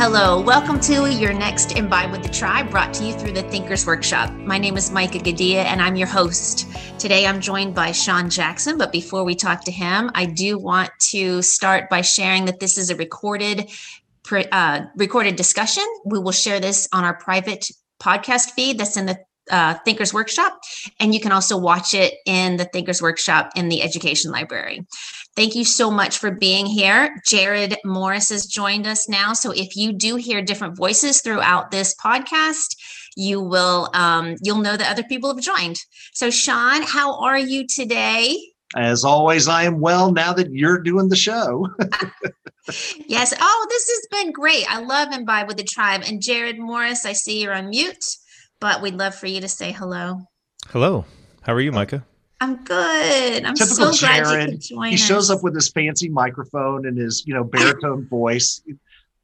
Hello, welcome to your next Imbibe with the Tribe, brought to you through the Thinkers Workshop. My name is Mica Gadhia, and I'm your host. Today I'm joined by Sean Jackson, but before we talk to him, I do want to start by sharing that this is a recorded uh, recorded discussion. We will share this on our private podcast feed that's in the uh, Thinkers Workshop, and you can also watch it in the Thinkers Workshop in the Education Library. Thank you so much for being here. Jerod Morris has joined us now. So if you do hear different voices throughout this podcast, you will um, you'll know that other people have joined. So Sean, how are you today? As always, I am well now that you're doing the show. yes. Oh, this has been great. I love Imbibe with the Tribe. And Jerod Morris, I see you're on mute but we'd love for you to say hello. Hello. How are you, Mica? I'm good. I'm Typical so Jerod. glad you could join He us. shows up with his fancy microphone and his, you know, baritone voice.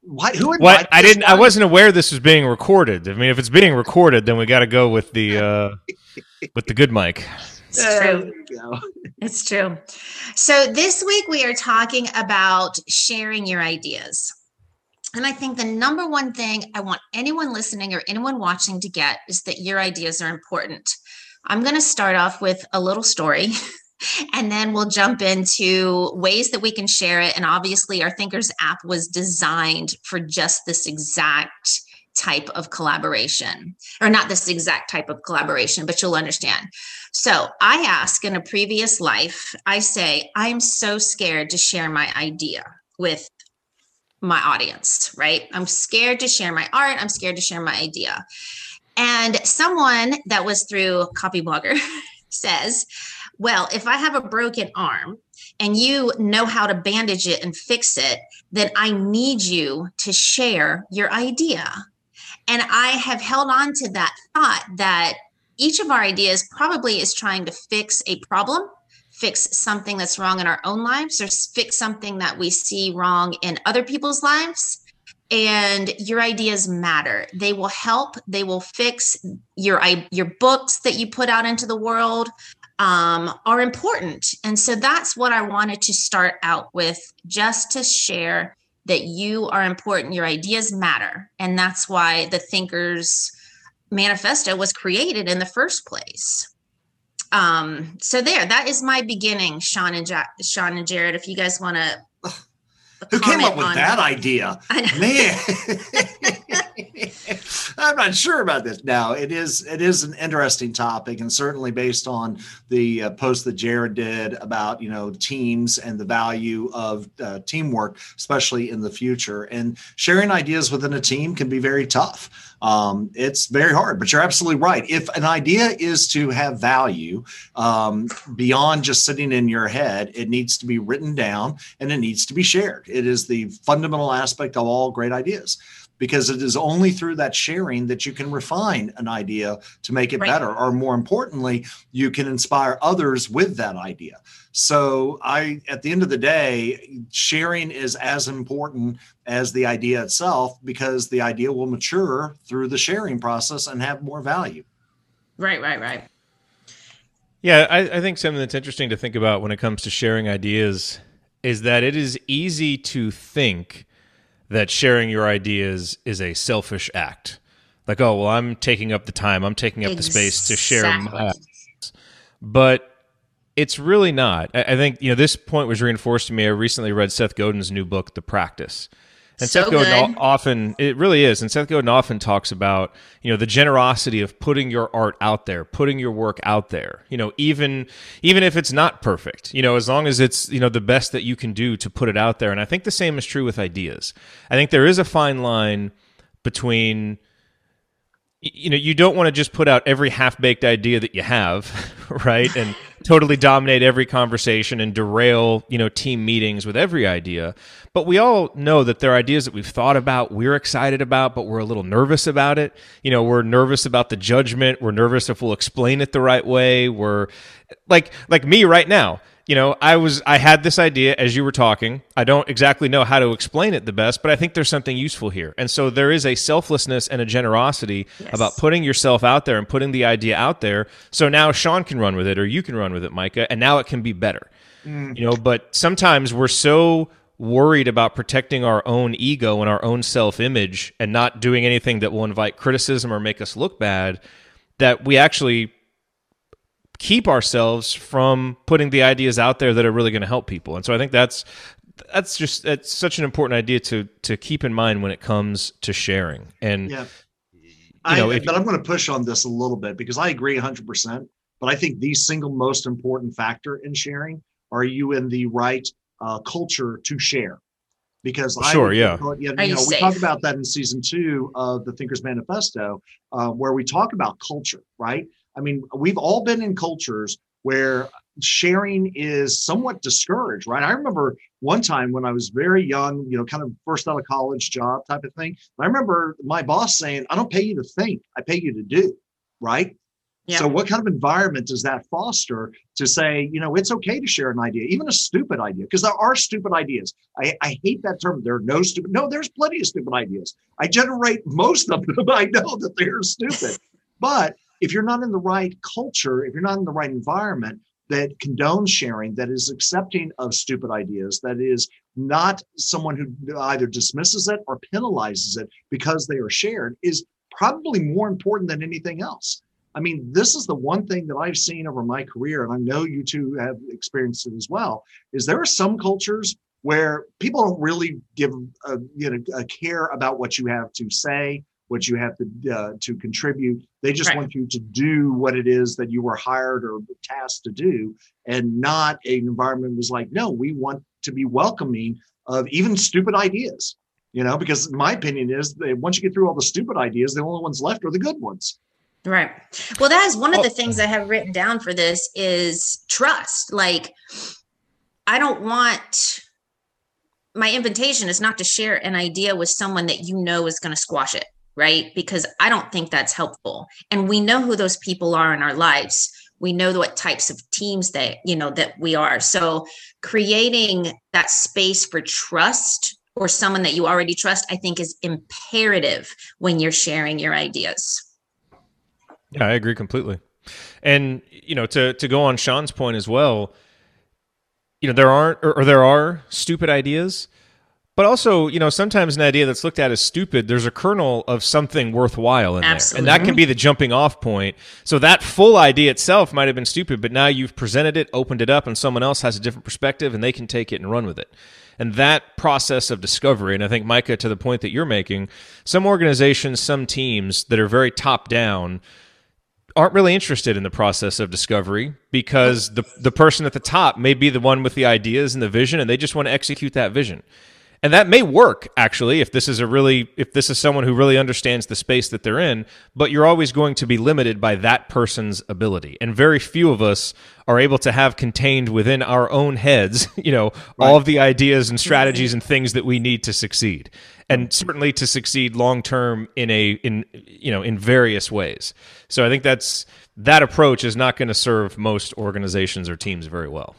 Why, who What? I didn't. I wasn't aware this was being recorded. I mean, if it's being recorded, then we got to go with the uh, with the good mic. It's true. there you go. It's true. So this week we are talking about sharing your ideas. And I think the number one thing I want anyone listening or anyone watching to get is that your ideas are important. I'm going to start off with a little story and then we'll jump into ways that we can share it. And obviously, our Thinkers app was designed for just this exact type of collaboration, or not this exact type of collaboration, but you'll understand. So I ask in a previous life, I say, I'm so scared to share my idea with my audience, right? I'm scared to share my art. I'm scared to share my idea. And someone that was through Copyblogger says, well, if I have a broken arm and you know how to bandage it and fix it, then I need you to share your idea. And I have held on to that thought that each of our ideas probably is trying to fix a problem, fix something that's wrong in our own lives, or fix something that we see wrong in other people's lives. And your ideas matter. They will help. They will fix your your books that you put out into the world um, are important. And so that's what I wanted to start out with, just to share that you are important. Your ideas matter, and that's why the Thinkers Manifesto was created in the first place. Um, so there, that is my beginning, Sean and ja- Sean and Jared. If you guys want to, Who came up with that idea? Man, I'm not sure about this. Now, it is it is an interesting topic, and certainly based on the uh, post that Jerod did about you know teams and the value of uh, teamwork, especially in the future. And sharing ideas within a team can be very tough. Um, it's very hard, but you're absolutely right. If an idea is to have value um, beyond just sitting in your head, it needs to be written down and it needs to be shared. It is the fundamental aspect of all great ideas because it is only through that sharing that you can refine an idea to make it Right. better or more importantly you can inspire others with that idea so i at the end of the day sharing is as important as the idea itself because the idea will mature through the sharing process and have more value right, right, right. Yeah, I, I think something that's interesting to think about when it comes to sharing ideas is that it is easy to think that sharing your ideas is a selfish act. Like, oh, well, I'm taking up the time, I'm taking up the space to share my Exactly. but it's really not. I I think you know this point was reinforced to me. I recently read Seth Godin's new book, The Practice, and So Seth Godin good. often it really is, and Seth Godin often talks about you know the generosity of putting your art out there, putting your work out there. You know, even even if it's not perfect, you know, as long as it's you know the best that you can do to put it out there. And I think the same is true with ideas. I think there is a fine line between you know you don't want to just put out every half-baked idea that you have right? And totally dominate every conversation and derail you know team meetings with every idea. But we all know that there are ideas that we've thought about we're excited about but we're a little nervous about it. You know we're nervous about the judgment we're nervous if we'll explain it the right way we're like like me right now you know i was i had this idea as you were talking. I don't exactly know how to explain it the best but i think there's something useful here. And so there is a selflessness and a generosity about putting yourself out there and putting the idea out there. So now sean can run with it or you can run with it mica and now it can be better. Mm. You know but sometimes we're so worried about protecting our own ego and our own self image and not doing anything that will invite criticism or make us look bad that we actually keep ourselves from putting the ideas out there that are really going to help people. And so I think that's that's just that's such an important idea to to keep in mind when it comes to sharing. And yeah. You know, I, but I'm going to push on this a little bit because I agree 100%. But I think the single most important factor in sharing are you in the right uh, culture to share? Because sure, I, yeah, you know, you we talk about that in season two of the Thinkers Manifesto, uh, where we talk about culture, right? I mean, we've all been in cultures where sharing is somewhat discouraged, right? I remember one time when I was very young, you know, kind of first out of college job type of thing. I remember my boss saying, I don't pay you to think, I pay you to do, right? Yeah. So, what kind of environment does that foster to say, you know, it's okay to share an idea, even a stupid idea? Because there are stupid ideas. I, I hate that term. There are no stupid. No, there's plenty of stupid ideas. I generate most of them. I know that they're stupid. but if you're not in the right culture, if you're not in the right environment that condones sharing, that is accepting of stupid ideas, that is not someone who either dismisses it or penalizes it because they are shared, is probably more important than anything else. I mean, this is the one thing that I've seen over my career, and I know you two have experienced it as well. Is there are some cultures where people don't really give a, you know a care about what you have to say, what you have to uh, to contribute. They just right. want you to do what it is that you were hired or tasked to do, and not an environment was like, no, we want to be welcoming of even stupid ideas. You know, because my opinion is that once you get through all the stupid ideas, the only ones left are the good ones. Right. Well, that is one of the things I have written down for this is trust. Like, I don't want my invitation is not to share an idea with someone that you know is going to squash it, right? Because I don't think that's helpful. And we know who those people are in our lives. We know what types of teams that, you know, that we are. So creating that space for trust or someone that you already trust, I think is imperative when you're sharing your ideas. Yeah, I agree completely. And you know, to to go on Sean's point as well, you know, there aren't or, or there are stupid ideas, but also, you know, sometimes an idea that's looked at as stupid, there's a kernel of something worthwhile in Absolutely. there. And that can be the jumping off point. So that full idea itself might have been stupid, but now you've presented it, opened it up, and someone else has a different perspective and they can take it and run with it. And that process of discovery, and I think, Mica, to the point that you're making, some organizations, some teams that are very top down, aren't really interested in the process of discovery because the the person at the top may be the one with the ideas and the vision and they just want to execute that vision. And that may work actually if this is a really if this is someone who really understands the space that they're in, but you're always going to be limited by that person's ability. And very few of us are able to have contained within our own heads, you know, right. all of the ideas and strategies and things that we need to succeed. And certainly to succeed long term in a in you know, in various ways. So I think that's that approach is not going to serve most organizations or teams very well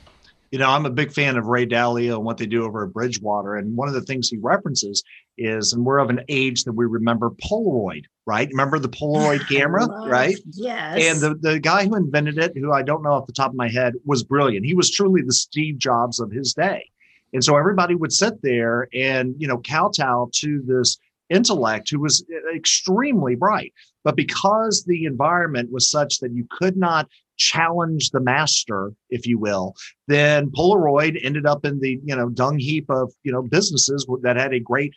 you know, I'm a big fan of Ray Dalio and what they do over at Bridgewater. And one of the things he references is, and we're of an age that we remember Polaroid, right? Remember the Polaroid camera, right? Yes. And the, the guy who invented it, who I don't know off the top of my head, was brilliant. He was truly the Steve Jobs of his day. And so everybody would sit there and, you know, kowtow to this intellect who was uh, extremely bright. But because the environment was such that you could not challenge the master, if you will, then Polaroid ended up in the you know dung heap of you know businesses that had a great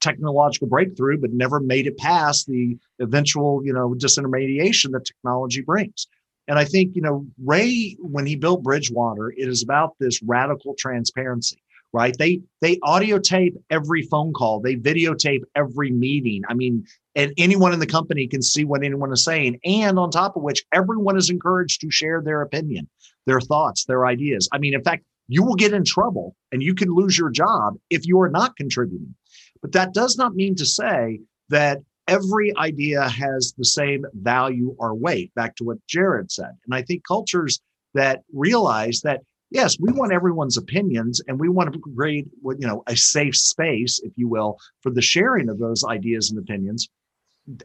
technological breakthrough, but never made it past the eventual you know disintermediation that technology brings. And I think you know Ray, when he built Bridgewater, it is about this radical transparency right? They they audio tape every phone call, they videotape every meeting. I mean, and anyone in the company can see what anyone is saying. And on top of which, everyone is encouraged to share their opinion, their thoughts, their ideas. I mean, in fact, you will get in trouble and you can lose your job if you are not contributing. But that does not mean to say that every idea has the same value or weight, back to what Jerod said. And I think cultures that realize that yes, we want everyone's opinions and we want to create, you know, a safe space, if you will, for the sharing of those ideas and opinions.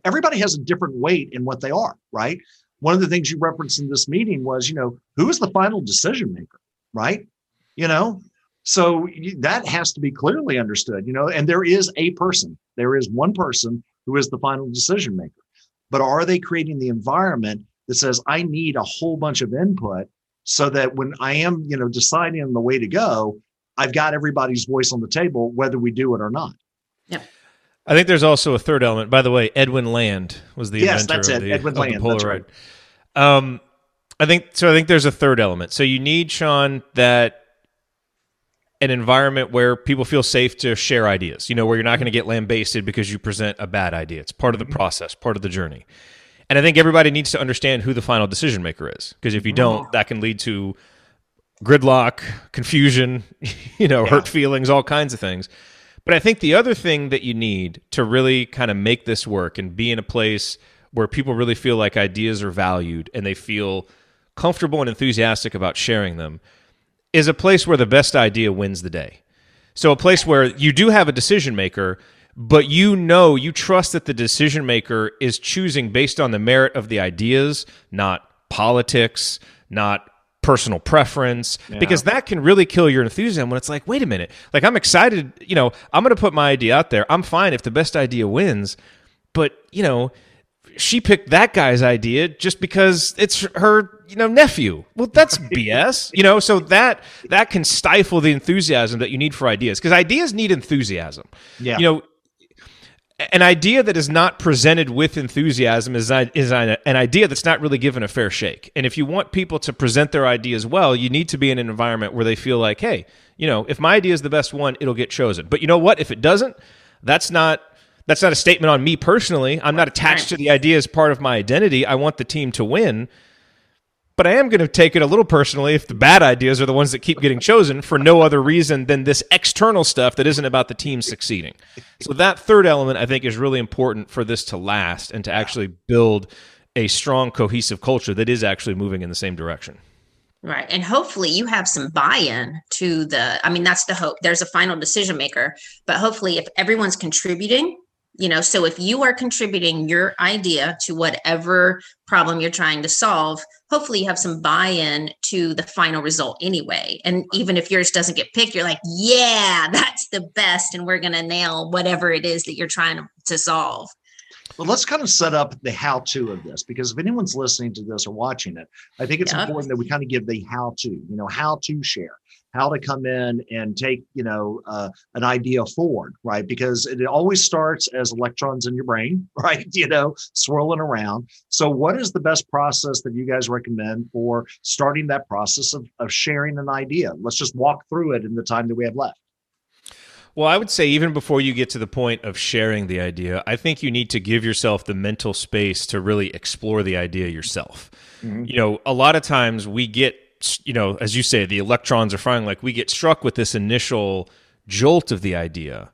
Everybody has a different weight in what they are, right? One of the things you referenced in this meeting was, you know, who is the final decision maker, right? You know, So that has to be clearly understood, you know, and there is a person, there is one person who is the final decision maker. But are they creating the environment that says, I need a whole bunch of input so that when I am, you know, deciding on the way to go, I've got everybody's voice on the table, whether we do it or not. Yep. I think there's also a third element. By the way, Edwin Land was the yes, inventor that's of it. the, Edwin the Land. That's Polaroid. right. Um, I think so. I think there's a third element. So you need Sean that an environment where people feel safe to share ideas. You know, where you're not going to get lambasted because you present a bad idea. It's part of the process, part of the journey. And I think everybody needs to understand who the final decision maker is, because if you don't, that can lead to gridlock, confusion, you know, hurt feelings, all kinds of things. But I think the other thing that you need to really kind of make this work and be in a place where people really feel like ideas are valued and they feel comfortable and enthusiastic about sharing them is a place where the best idea wins the day. So a place where you do have a decision maker, but you know, you trust that the decision maker is choosing based on the merit of the ideas, not politics, not personal preference, because that can really kill your enthusiasm when it's like, wait a minute, like I'm excited, you know, I'm going to put my idea out there. I'm fine if the best idea wins, but you know, she picked that guy's idea just because it's her, you know, nephew. Well, that's BS, you know. So that that can stifle the enthusiasm that you need for ideas because ideas need enthusiasm. Yeah. You know, an idea that is not presented with enthusiasm is is an, an idea that's not really given a fair shake. And if you want people to present their ideas well, you need to be in an environment where they feel like, hey, you know, if my idea is the best one, it'll get chosen. But you know what? If it doesn't, that's not that's not a statement on me personally. I'm not attached to the idea as part of my identity. I want the team to win. But I am going to take it a little personally if the bad ideas are the ones that keep getting chosen for no other reason than this external stuff that isn't about the team succeeding. So that third element I think is really important for this to last and to actually build a strong cohesive culture that is actually moving in the same direction. Right. And hopefully you have some buy in to the, I mean, that's the hope. There's a final decision maker, but hopefully if everyone's contributing, you know, so if you are contributing your idea to whatever problem you're trying to solve, hopefully you have some buy in to the final result anyway. And even if yours doesn't get picked, you're like, yeah, that's the best. And we're going to nail whatever it is that you're trying to, to solve. Well, let's kind of set up the how to of this because if anyone's listening to this or watching it, I think it's Yeah. important that we kind of give the how to, you know, how to share, how to come in and take, you know, uh, an idea forward, right? Because it always starts as electrons in your brain, right? You know, swirling around. So, what is the best process that you guys recommend for starting that process of, of sharing an idea? Let's just walk through it in the time that we have left. Well, I would say even before you get to the point of sharing the idea, I think you need to give yourself the mental space to really explore the idea yourself. You know, a lot of times we get, you know, as you say, the electrons are firing, like we get struck with this initial jolt of the idea.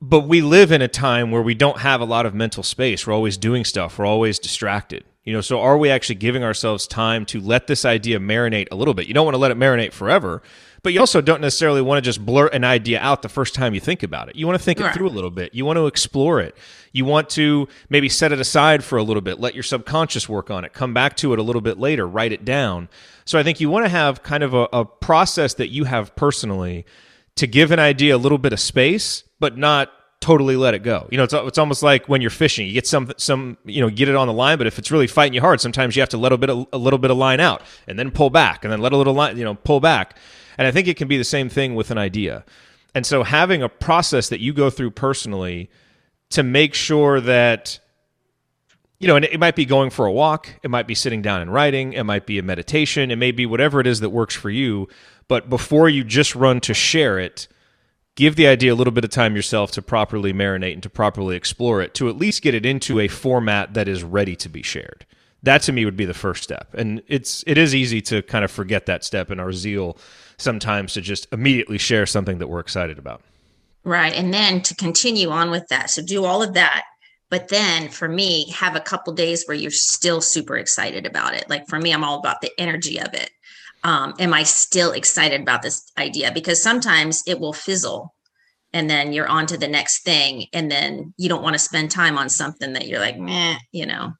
But we live in a time where we don't have a lot of mental space. We're always doing stuff, we're always distracted. You know, so are we actually giving ourselves time to let this idea marinate a little bit? You don't want to let it marinate forever, but you also don't necessarily want to just blurt an idea out the first time you think about it. You want to think it through a little bit. You want to explore it. You want to maybe set it aside for a little bit, let your subconscious work on it, come back to it a little bit later, write it down. So I think you want to have kind of a, a process that you have personally to give an idea a little bit of space, but not totally let it go. You know, it's it's almost like when you're fishing, you get some some you know get it on the line, but if it's really fighting you hard, sometimes you have to let a bit of, a little bit of line out and then pull back and then let a little line you know pull back. And I think it can be the same thing with an idea. And so having a process that you go through personally to make sure that you know, and it might be going for a walk, it might be sitting down and writing, it might be a meditation, it may be whatever it is that works for you. But before you just run to share it, give the idea a little bit of time yourself to properly marinate and to properly explore it, to at least get it into a format that is ready to be shared. That to me would be the first step. And it's it is easy to kind of forget that step in our zeal sometimes to just immediately share something that we're excited about. Right. And then to continue on with that. So do all of that. But then for me, have a couple days where you're still super excited about it. Like for me, I'm all about the energy of it. Um, am I still excited about this idea? Because sometimes it will fizzle and then you're on to the next thing. And then you don't want to spend time on something that you're like, meh, you know.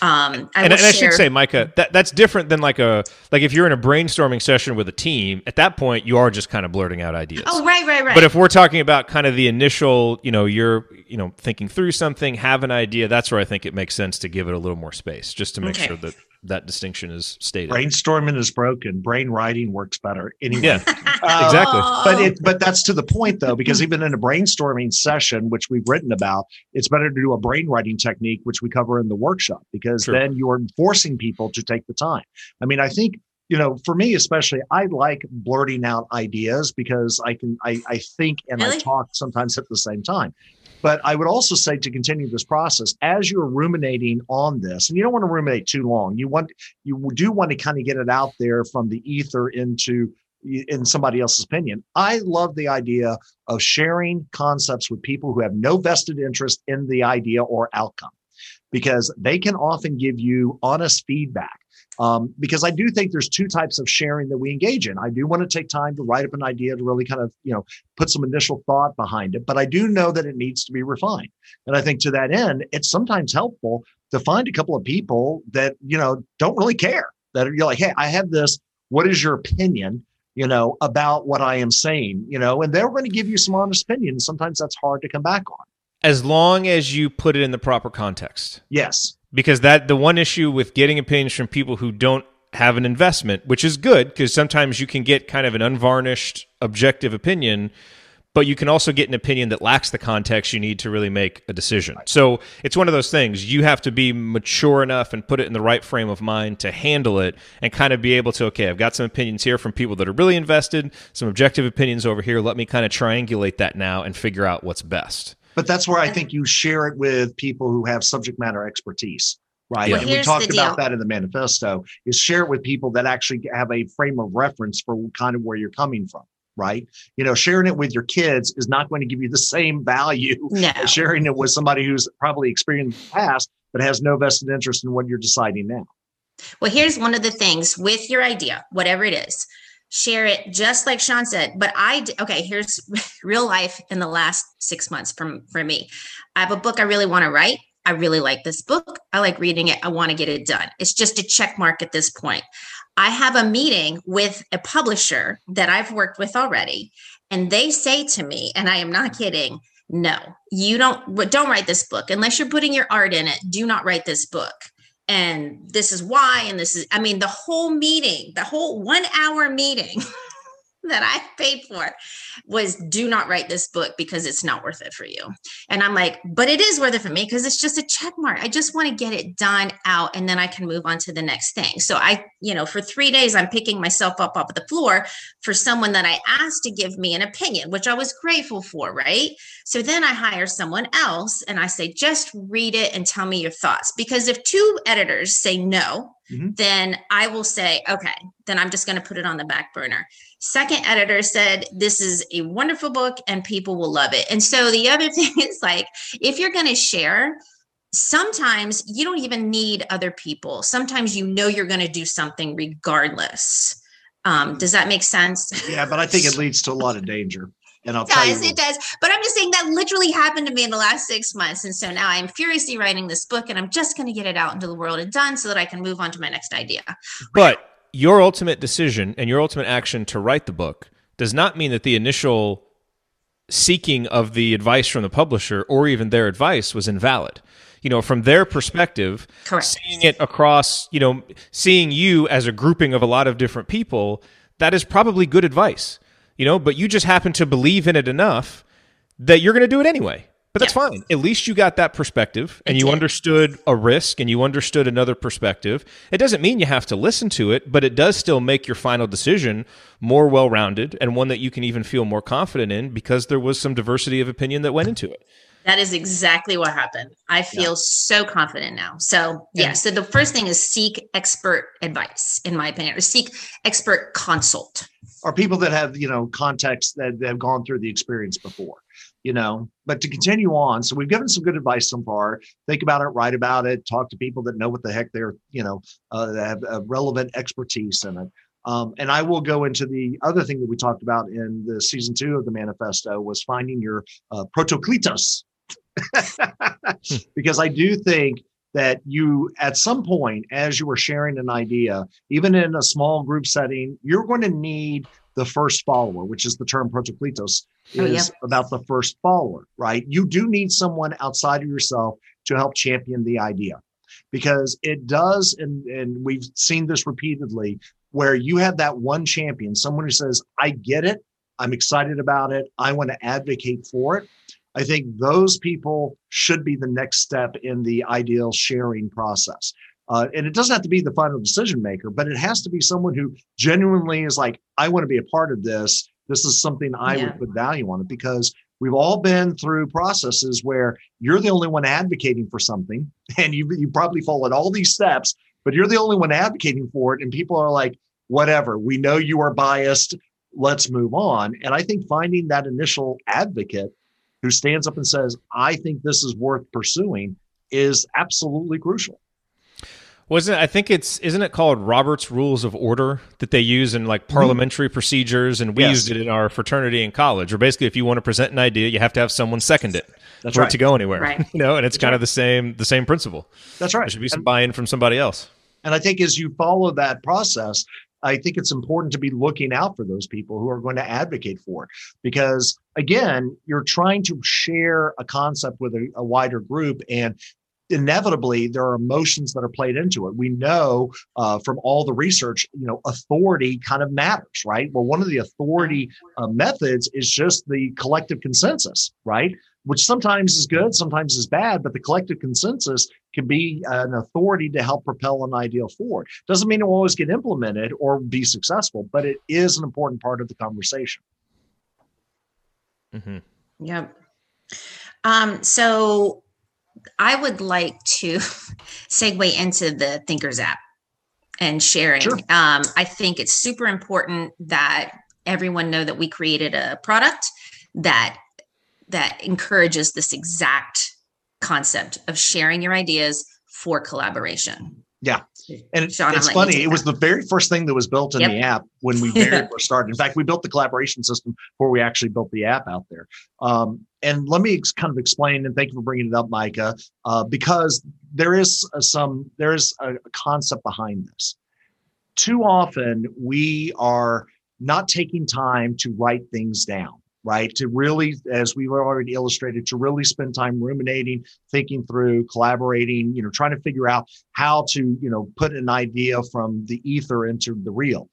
Um, I and, and I should say, Mica, that that's different than like a like if you're in a brainstorming session with a team. At that point, you are just kind of blurting out ideas. Oh, right, right, right. But if we're talking about kind of the initial, you know, you're you know thinking through something, have an idea. That's where I think it makes sense to give it a little more space, just to make okay. sure that that distinction is stated. Brainstorming is broken. Brain writing works better. Anyway. Yeah, uh, exactly. But it but that's to the point though, because even in a brainstorming session, which we've written about, it's better to do a brain writing technique, which we cover in the workshop, because True. then you're forcing people to take the time. I mean, I think you know, for me especially, I like blurting out ideas because I can I, I think and really? I talk sometimes at the same time. But I would also say to continue this process as you're ruminating on this, and you don't want to ruminate too long. You want you do want to kind of get it out there from the ether into in somebody else's opinion. I love the idea of sharing concepts with people who have no vested interest in the idea or outcome because they can often give you honest feedback um, because I do think there's two types of sharing that we engage in. I do want to take time to write up an idea to really kind of, you know, put some initial thought behind it, but I do know that it needs to be refined. And I think to that end, it's sometimes helpful to find a couple of people that, you know, don't really care that you're like, Hey, I have this. What is your opinion? You know, about what I am saying, you know, and they're going to give you some honest opinion. Sometimes that's hard to come back on. As long as you put it in the proper context. Yes because that the one issue with getting opinions from people who don't have an investment, which is good because sometimes you can get kind of an unvarnished, objective opinion, but you can also get an opinion that lacks the context you need to really make a decision. So it's one of those things. You have to be mature enough and put it in the right frame of mind to handle it and kind of be able to, okay, I've got some opinions here from people that are really invested, some objective opinions over here. Let me kind of triangulate that now and figure out what's best. But that's where I think you share it with people who have subject matter expertise right? Well, and we talked about that in the manifesto is share it with people that actually have a frame of reference for kind of where you're coming from. Right. You know, sharing it with your kids is not going to give you the same value no. as sharing it with somebody who's probably experienced the past, but has no vested interest in what you're deciding now. Well, here's one of the things with your idea, whatever it is, share it just like Sean said. But I okay, here's real life in the last six months from for me. I have a book I really want to write. I really like this book. I like reading it. I want to get it done. It's just a check mark at this point. I have a meeting with a publisher that I've worked with already, and they say to me, and I am not kidding, no, you don't don't write this book unless you're putting your art in it. Do not write this book and this is why and this is i mean the whole meeting the whole one hour meeting that I paid for was do not write this book because it's not worth it for you. And I'm like, but it is worth it for me because it's just a check mark. I just want to get it done out and then I can move on to the next thing. So I, you know, for three days, I'm picking myself up off the floor for someone that I asked to give me an opinion, which I was grateful for. Right. So then I hire someone else and I say, just read it and tell me your thoughts. Because if two editors say no, mm-hmm. then I will say, okay, then I'm just going to put it on the back burner. Second editor said, this is a wonderful book and people will love it. And so the other thing is like, if you're going to share, sometimes you don't even need other people. Sometimes you know you're going to do something regardless. Um, does that make sense? Yeah, but I think it leads to a lot of danger. And I'll it does, it does. But I'm just saying that literally happened to me in the last six months. And so now I'm furiously writing this book and I'm just going to get it out into the world and done so that I can move on to my next idea. But your ultimate decision and your ultimate action to write the book does not mean that the initial seeking of the advice from the publisher or even their advice was invalid. You know, from their perspective, Correct. seeing it across, you know, seeing you as a grouping of a lot of different people, that is probably good advice you know, but you just happen to believe in it enough that you're going to do it anyway. But that's yeah. fine. At least you got that perspective and you understood a risk and you understood another perspective. It doesn't mean you have to listen to it, but it does still make your final decision more well rounded and one that you can even feel more confident in because there was some diversity of opinion that went into it. That is exactly what happened. I feel yeah. so confident now. So, yeah. So, the first thing is seek expert advice, in my opinion, or seek expert consult. Or people that have, you know, context that, have gone through the experience before, you know. But to continue on, so we've given some good advice so far. Think about it, write about it, talk to people that know what the heck they're, you know, uh, have a relevant expertise in it. Um, and I will go into the other thing that we talked about in the season two of the manifesto was finding your uh, protoklitos, because I do think that you at some point as you are sharing an idea even in a small group setting you're going to need the first follower which is the term protoklitos is Oh, yeah. about the first follower right? You do need someone outside of yourself to help champion the idea. Because it does and and we've seen this repeatedly where you have that one champion someone who says i get it. I'm excited about it. I want to advocate for it I think those people should be the next step in the ideal sharing process. Uh, and it doesn't have to be the final decision maker, but it has to be someone who genuinely is like, I want to be a part of this. This is something I Yeah. would put value on it because we've all been through processes where you're the only one advocating for something and you, you probably followed all these steps, but you're the only one advocating for it. And people are like, whatever, we know you are biased. Let's move on. And I think finding that initial advocate who stands up and says, I think this is worth pursuing is absolutely crucial. Wasn't I think it's isn't it called Robert's Rules of Order that they use in like parliamentary procedures, and we Yes. used it in our fraternity in college. Or basically, if you want to present an idea, you have to have someone second it That's for right. it to go anywhere. Right. You know, and it's kind of the same the same principle. That's right. There should be some And, buy-in from somebody else. and I think as you follow that process, I think it's important to be looking out for those people who are going to advocate for it. Because again, you're trying to share a concept with a, a wider group and inevitably there are emotions that are played into it. We know uh, from all the research you know authority kind of matters right? Well one of the authority uh, methods is just the collective consensus right which sometimes is good sometimes is bad but the collective consensus can be an authority to help propel an ideal forward doesn't mean it will always get implemented or be successful but it is an important part of the conversation hmm Yep. Um, so I would like to segue into the Thinkers app and sharing. Sure. Um, I think it's super important that everyone know that we created a product that that encourages this exact concept of sharing your ideas for collaboration. Yeah. And Sean, it's funny. It was the very first thing that was built in Yep. the app when we very first started. In fact, we built the collaboration system before we actually built the app out there. Um, and let me kind of explain, and thank you for bringing it up, Mica, uh, because there is uh, some there is a, a concept behind this. Too often we are not taking time to write things down, right? To really, as we've already illustrated, to really spend time ruminating, thinking through, collaborating, you know, trying to figure out how to you know put an idea from the ether into the real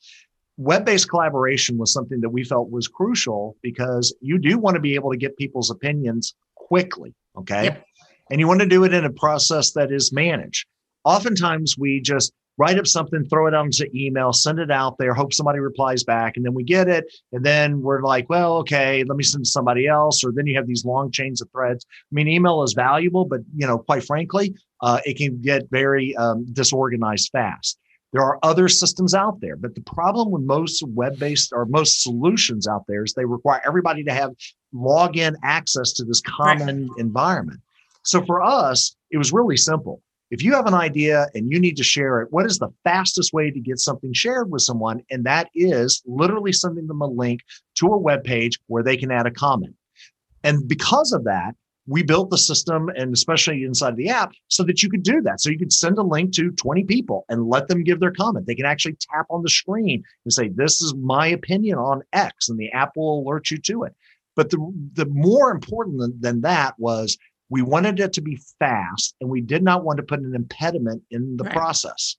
web-based collaboration was something that we felt was crucial because you do want to be able to get people's opinions quickly okay Yep. and you want to do it in a process that is managed oftentimes we just write up something throw it onto email send it out there hope somebody replies back and then we get it. And then we're like well okay let me send to somebody else. Or then you have these long chains of threads. I mean email is valuable but you know quite frankly uh, it can get very um, disorganized fast. There are other systems out there, but the problem with most web based or most solutions out there is they require everybody to have login access to this common environment. So for us, it was really simple. If you have an idea and you need to share it, what is the fastest way to get something shared with someone? And that is literally sending them a link to a web page where they can add a comment. And because of that, we built the system and especially inside the app so that you could do that. So you could send a link to 20 people and let them give their comment. They can actually tap on the screen and say, This is my opinion on X, and the app will alert you to it. But the, the more important than, than that was we wanted it to be fast and we did not want to put an impediment in the Right. process.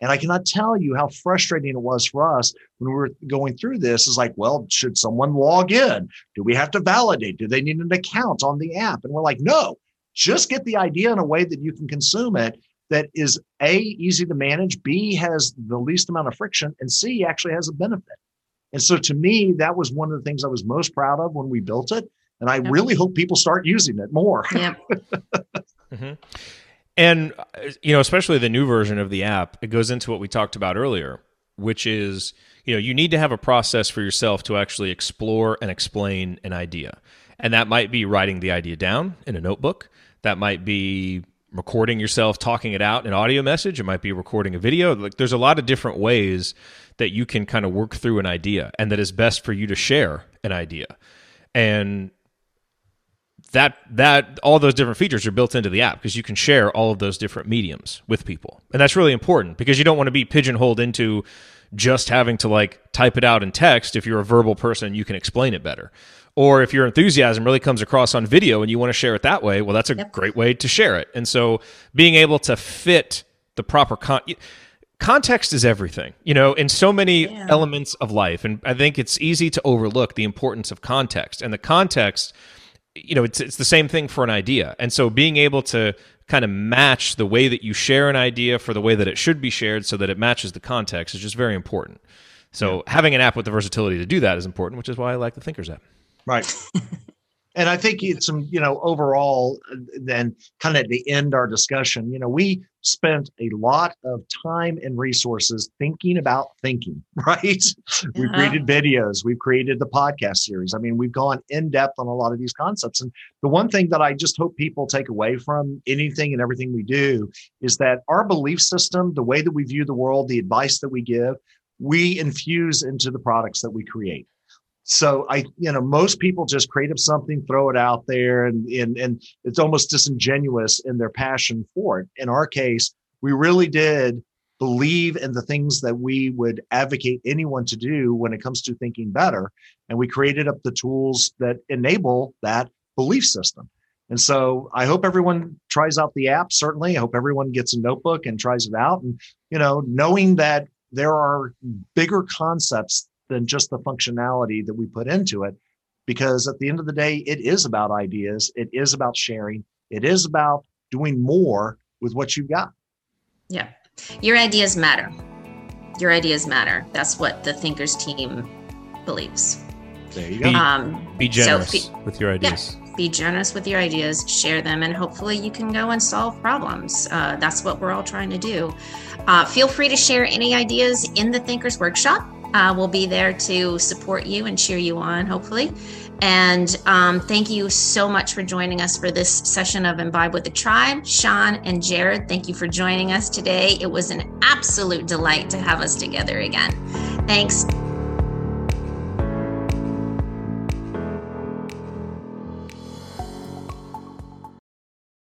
And I cannot tell you how frustrating it was for us when we were going through this. Is like, well, should someone log in? Do we have to validate? Do they need an account on the app? And we're like, no, just get the idea in a way that you can consume it that is A, easy to manage, B, has the least amount of friction, and C, actually has a benefit. And so to me, that was one of the things I was most proud of when we built it. And I Yep. really hope people start using it more. Yep. hmm And uh, you know, especially the new version of the app, it goes into what we talked about earlier, which is you know you need to have a process for yourself to actually explore and explain an idea, and that might be writing the idea down in a notebook. That might be recording yourself talking it out in audio message. It might be recording a video. Like there's a lot of different ways that you can kind of work through an idea, and that is best for you to share an idea. And that that all those different features are built into the app because you can share all of those different mediums with people. And that's really important because you don't want to be pigeonholed into just having to like type it out in text. If you're a verbal person you can explain it better. Or if your enthusiasm really comes across on video and you want to share it that way well that's a yep. great way to share it. And so being able to fit the proper con- context is everything you know in so many yeah. elements of life. And i think it's easy to overlook the importance of context. And the context you know it's it's the same thing for an idea. And so being able to kind of match the way that you share an idea for the way that it should be shared so that it matches the context is just very important. So yeah. having an app with the versatility to do that is important which is why i like the thinkers app. Right and I think it's some, you know, overall, uh, then kind of at the end our discussion, you know, we spent a lot of time and resources thinking about thinking, right? Yeah. We've uh-huh. created videos, we've created the podcast series. I mean, we've gone in depth on a lot of these concepts. And the one thing that I just hope people take away from anything and everything we do is that our belief system, the way that we view the world, the advice that we give, we infuse into the products that we create so I, you know, most people just create up something, throw it out there, and and and it's almost disingenuous in their passion for it. In our case, we really did believe in the things that we would advocate anyone to do when it comes to thinking better, and we created up the tools that enable that belief system. And so I hope everyone tries out the app. Certainly, I hope everyone gets a notebook and tries it out. And you know, knowing that there are bigger concepts than just the functionality that we put into it. Because at the end of the day, it is about ideas, it is about sharing, it is about doing more with what you've got. Yeah. Your ideas matter. Your ideas matter. That's what the Thinkers team believes. There you go. Be, um, be generous so be, with your ideas. Yeah, be generous with your ideas, share them, and hopefully you can go and solve problems. Uh, that's what we're all trying to do. Uh, feel free to share any ideas in the Thinkers Workshop. Uh, we'll be there to support you and cheer you on, hopefully. And um, thank you so much for joining us for this session of Imbibe with the Tribe. Sean and Jerod, thank you for joining us today. It was an absolute delight to have us together again. Thanks.